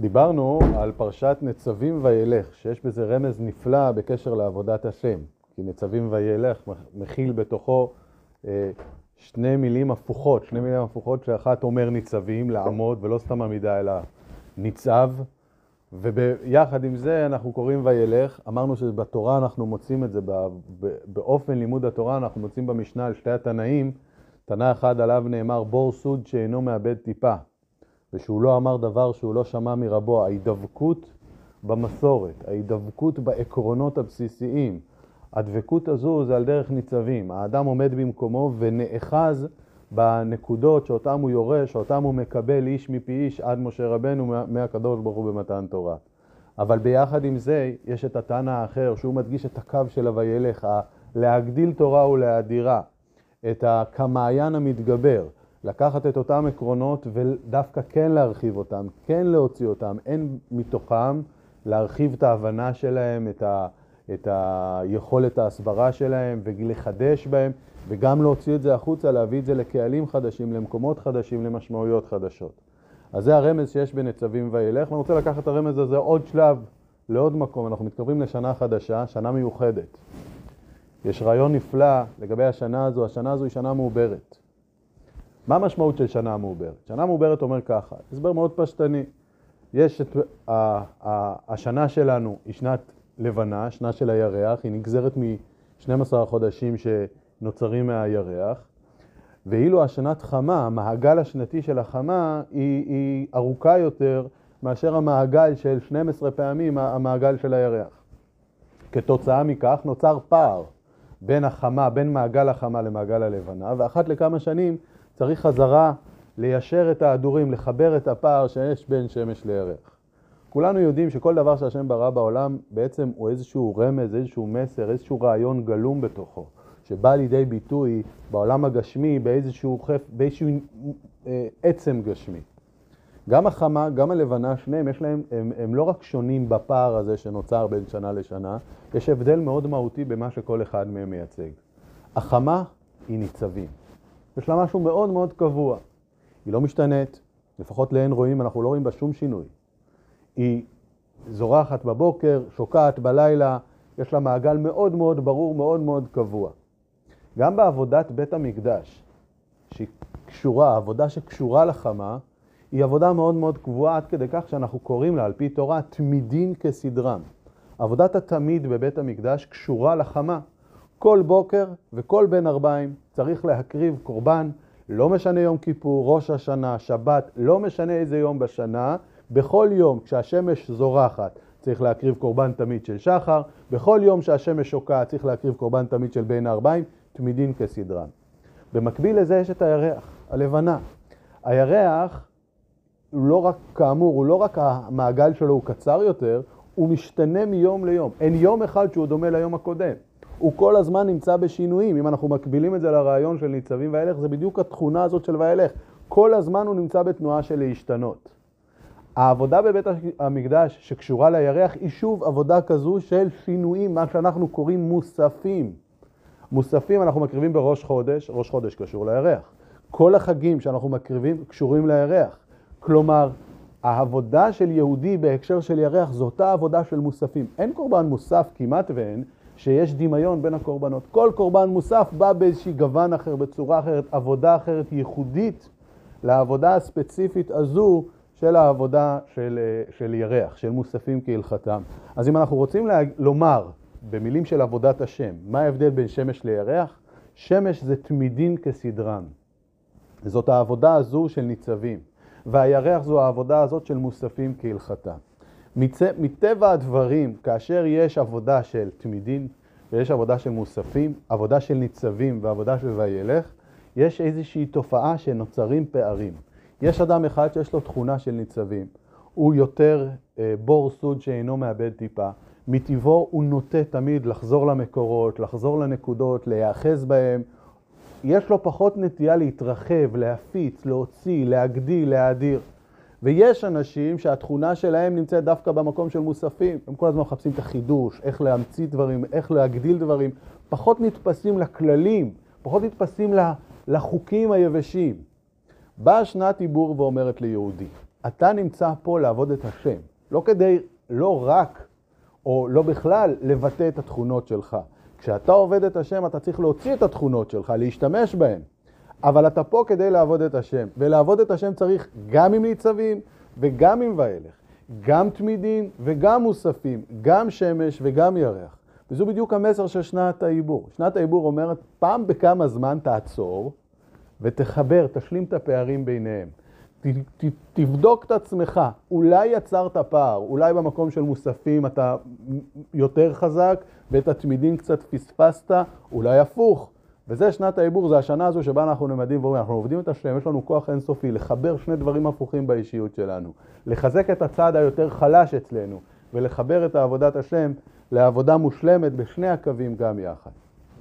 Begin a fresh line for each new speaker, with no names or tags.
דיברנו על פרשת נצבים וילך, שיש בזה רמז נפלא בקשר לעבודת השם. כי נצבים וילך מכיל בתוכו אה, שני מילים הפוכות, שני מילים הפוכות שאחת אומר ניצבים, לעמוד, ולא סתם עמידה, אלא ניצב. וביחד עם זה אנחנו קוראים וילך. אמרנו שבתורה אנחנו מוצאים את זה, באופן לימוד התורה אנחנו מוצאים במשנה על שתי התנאים, תנא אחד עליו נאמר בור סוד שאינו מאבד טיפה. ושהוא לא אמר דבר שהוא לא שמע מרבו, ההידבקות במסורת, ההידבקות בעקרונות הבסיסיים. הדבקות הזו זה על דרך ניצבים. האדם עומד במקומו ונאחז בנקודות שאותם הוא יורש, שאותם הוא מקבל איש מפי איש עד משה רבנו מהקדוש ברוך הוא במתן תורה. אבל ביחד עם זה יש את התנא האחר שהוא מדגיש את הקו של הוילך, להגדיל תורה ולהאדירה, את הכמעיין המתגבר. לקחת את אותם עקרונות ודווקא כן להרחיב אותם, כן להוציא אותם, אין מתוכם להרחיב את ההבנה שלהם, את, ה, את היכולת ההסברה שלהם ולחדש בהם, וגם להוציא את זה החוצה, להביא את זה לקהלים חדשים, למקומות חדשים, למשמעויות חדשות. אז זה הרמז שיש בנצבים וילך, ואני רוצה לקחת את הרמז הזה עוד שלב לעוד מקום. אנחנו מתקרבים לשנה חדשה, שנה מיוחדת. יש רעיון נפלא לגבי השנה הזו, השנה הזו היא שנה מעוברת. מה המשמעות של שנה מעוברת? שנה מעוברת אומר ככה, הסבר מאוד פשטני. יש את, ה, ה, השנה שלנו היא שנת לבנה, שנה של הירח, היא נגזרת מ-12 החודשים שנוצרים מהירח, ואילו השנת חמה, המעגל השנתי של החמה, היא, היא ארוכה יותר מאשר המעגל של 12 פעמים המעגל של הירח. כתוצאה מכך נוצר פער בין החמה, בין מעגל החמה למעגל הלבנה, ואחת לכמה שנים צריך חזרה ליישר את ההדורים, לחבר את הפער שיש בין שמש לירח. כולנו יודעים שכל דבר שהשם ברא בעולם בעצם הוא איזשהו רמז, איזשהו מסר, איזשהו רעיון גלום בתוכו, שבא לידי ביטוי בעולם הגשמי באיזשהו, חפ... באיזשהו אה, עצם גשמי. גם החמה, גם הלבנה, שניהם יש להם, הם, הם לא רק שונים בפער הזה שנוצר בין שנה לשנה, יש הבדל מאוד מהותי במה שכל אחד מהם מייצג. החמה היא ניצבים. יש לה משהו מאוד מאוד קבוע. היא לא משתנית, לפחות לאין רואים, אנחנו לא רואים בה שום שינוי. היא זורחת בבוקר, שוקעת בלילה, יש לה מעגל מאוד מאוד ברור, מאוד מאוד קבוע. גם בעבודת בית המקדש, שהיא קשורה, עבודה שקשורה לחמה, היא עבודה מאוד מאוד קבועה עד כדי כך שאנחנו קוראים לה, על פי תורה, תמידין כסדרם. עבודת התמיד בבית המקדש קשורה לחמה. כל בוקר וכל בין ארבעים צריך להקריב קורבן, לא משנה יום כיפור, ראש השנה, שבת, לא משנה איזה יום בשנה, בכל יום כשהשמש זורחת צריך להקריב קורבן תמיד של שחר, בכל יום שהשמש שוקעת צריך להקריב קורבן תמיד של בין הארבעים, תמידין כסדרן. במקביל לזה יש את הירח, הלבנה. הירח, לא רק, כאמור, הוא לא רק המעגל שלו הוא קצר יותר, הוא משתנה מיום ליום. אין יום אחד שהוא דומה ליום הקודם. הוא כל הזמן נמצא בשינויים. אם אנחנו מקבילים את זה לרעיון של ניצבים וילך, זה בדיוק התכונה הזאת של וילך. כל הזמן הוא נמצא בתנועה של להשתנות. העבודה בבית המקדש שקשורה לירח היא שוב עבודה כזו של שינויים, מה שאנחנו קוראים מוספים. מוספים אנחנו מקריבים בראש חודש, ראש חודש קשור לירח. כל החגים שאנחנו מקריבים קשורים לירח. כלומר, העבודה של יהודי בהקשר של ירח זו אותה עבודה של מוספים. אין קורבן מוסף כמעט ואין, שיש דמיון בין הקורבנות. כל קורבן מוסף בא באיזושהי גוון אחר, בצורה אחרת, עבודה אחרת ייחודית לעבודה הספציפית הזו של העבודה של, של ירח, של מוספים כהלכתם. אז אם אנחנו רוצים לה, לומר במילים של עבודת השם, מה ההבדל בין שמש לירח? שמש זה תמידין כסדרן. זאת העבודה הזו של ניצבים, והירח זו העבודה הזאת של מוספים כהלכתם. מטבע הדברים, כאשר יש עבודה של תמידין ויש עבודה של מוספים, עבודה של ניצבים ועבודה של וילך, יש איזושהי תופעה שנוצרים פערים. יש אדם אחד שיש לו תכונה של ניצבים, הוא יותר אה, בור סוד שאינו מאבד טיפה, מטבעו הוא נוטה תמיד לחזור למקורות, לחזור לנקודות, להיאחז בהם. יש לו פחות נטייה להתרחב, להפיץ, להוציא, להגדיל, להאדיר. ויש אנשים שהתכונה שלהם נמצאת דווקא במקום של מוספים. הם כל הזמן מחפשים את החידוש, איך להמציא דברים, איך להגדיל דברים. פחות נתפסים לכללים, פחות נתפסים לחוקים היבשים. באה שנת עיבור ואומרת ליהודי, אתה נמצא פה לעבוד את השם, לא כדי, לא רק, או לא בכלל, לבטא את התכונות שלך. כשאתה עובד את השם, אתה צריך להוציא את התכונות שלך, להשתמש בהן. אבל אתה פה כדי לעבוד את השם, ולעבוד את השם צריך גם עם ניצבים וגם עם ואילך, גם תמידים וגם מוספים, גם שמש וגם ירח. וזו בדיוק המסר של שנת העיבור. שנת העיבור אומרת, פעם בכמה זמן תעצור ותחבר, תשלים את הפערים ביניהם. ת, ת, תבדוק את עצמך, אולי יצרת פער, אולי במקום של מוספים אתה יותר חזק ואת התמידים קצת פספסת, אולי הפוך. וזה שנת העיבור, זה השנה הזו שבה אנחנו נמדים ואומרים, אנחנו עובדים את השם, יש לנו כוח אינסופי לחבר שני דברים הפוכים באישיות שלנו, לחזק את הצד היותר חלש אצלנו ולחבר את עבודת השם לעבודה מושלמת בשני הקווים גם יחד.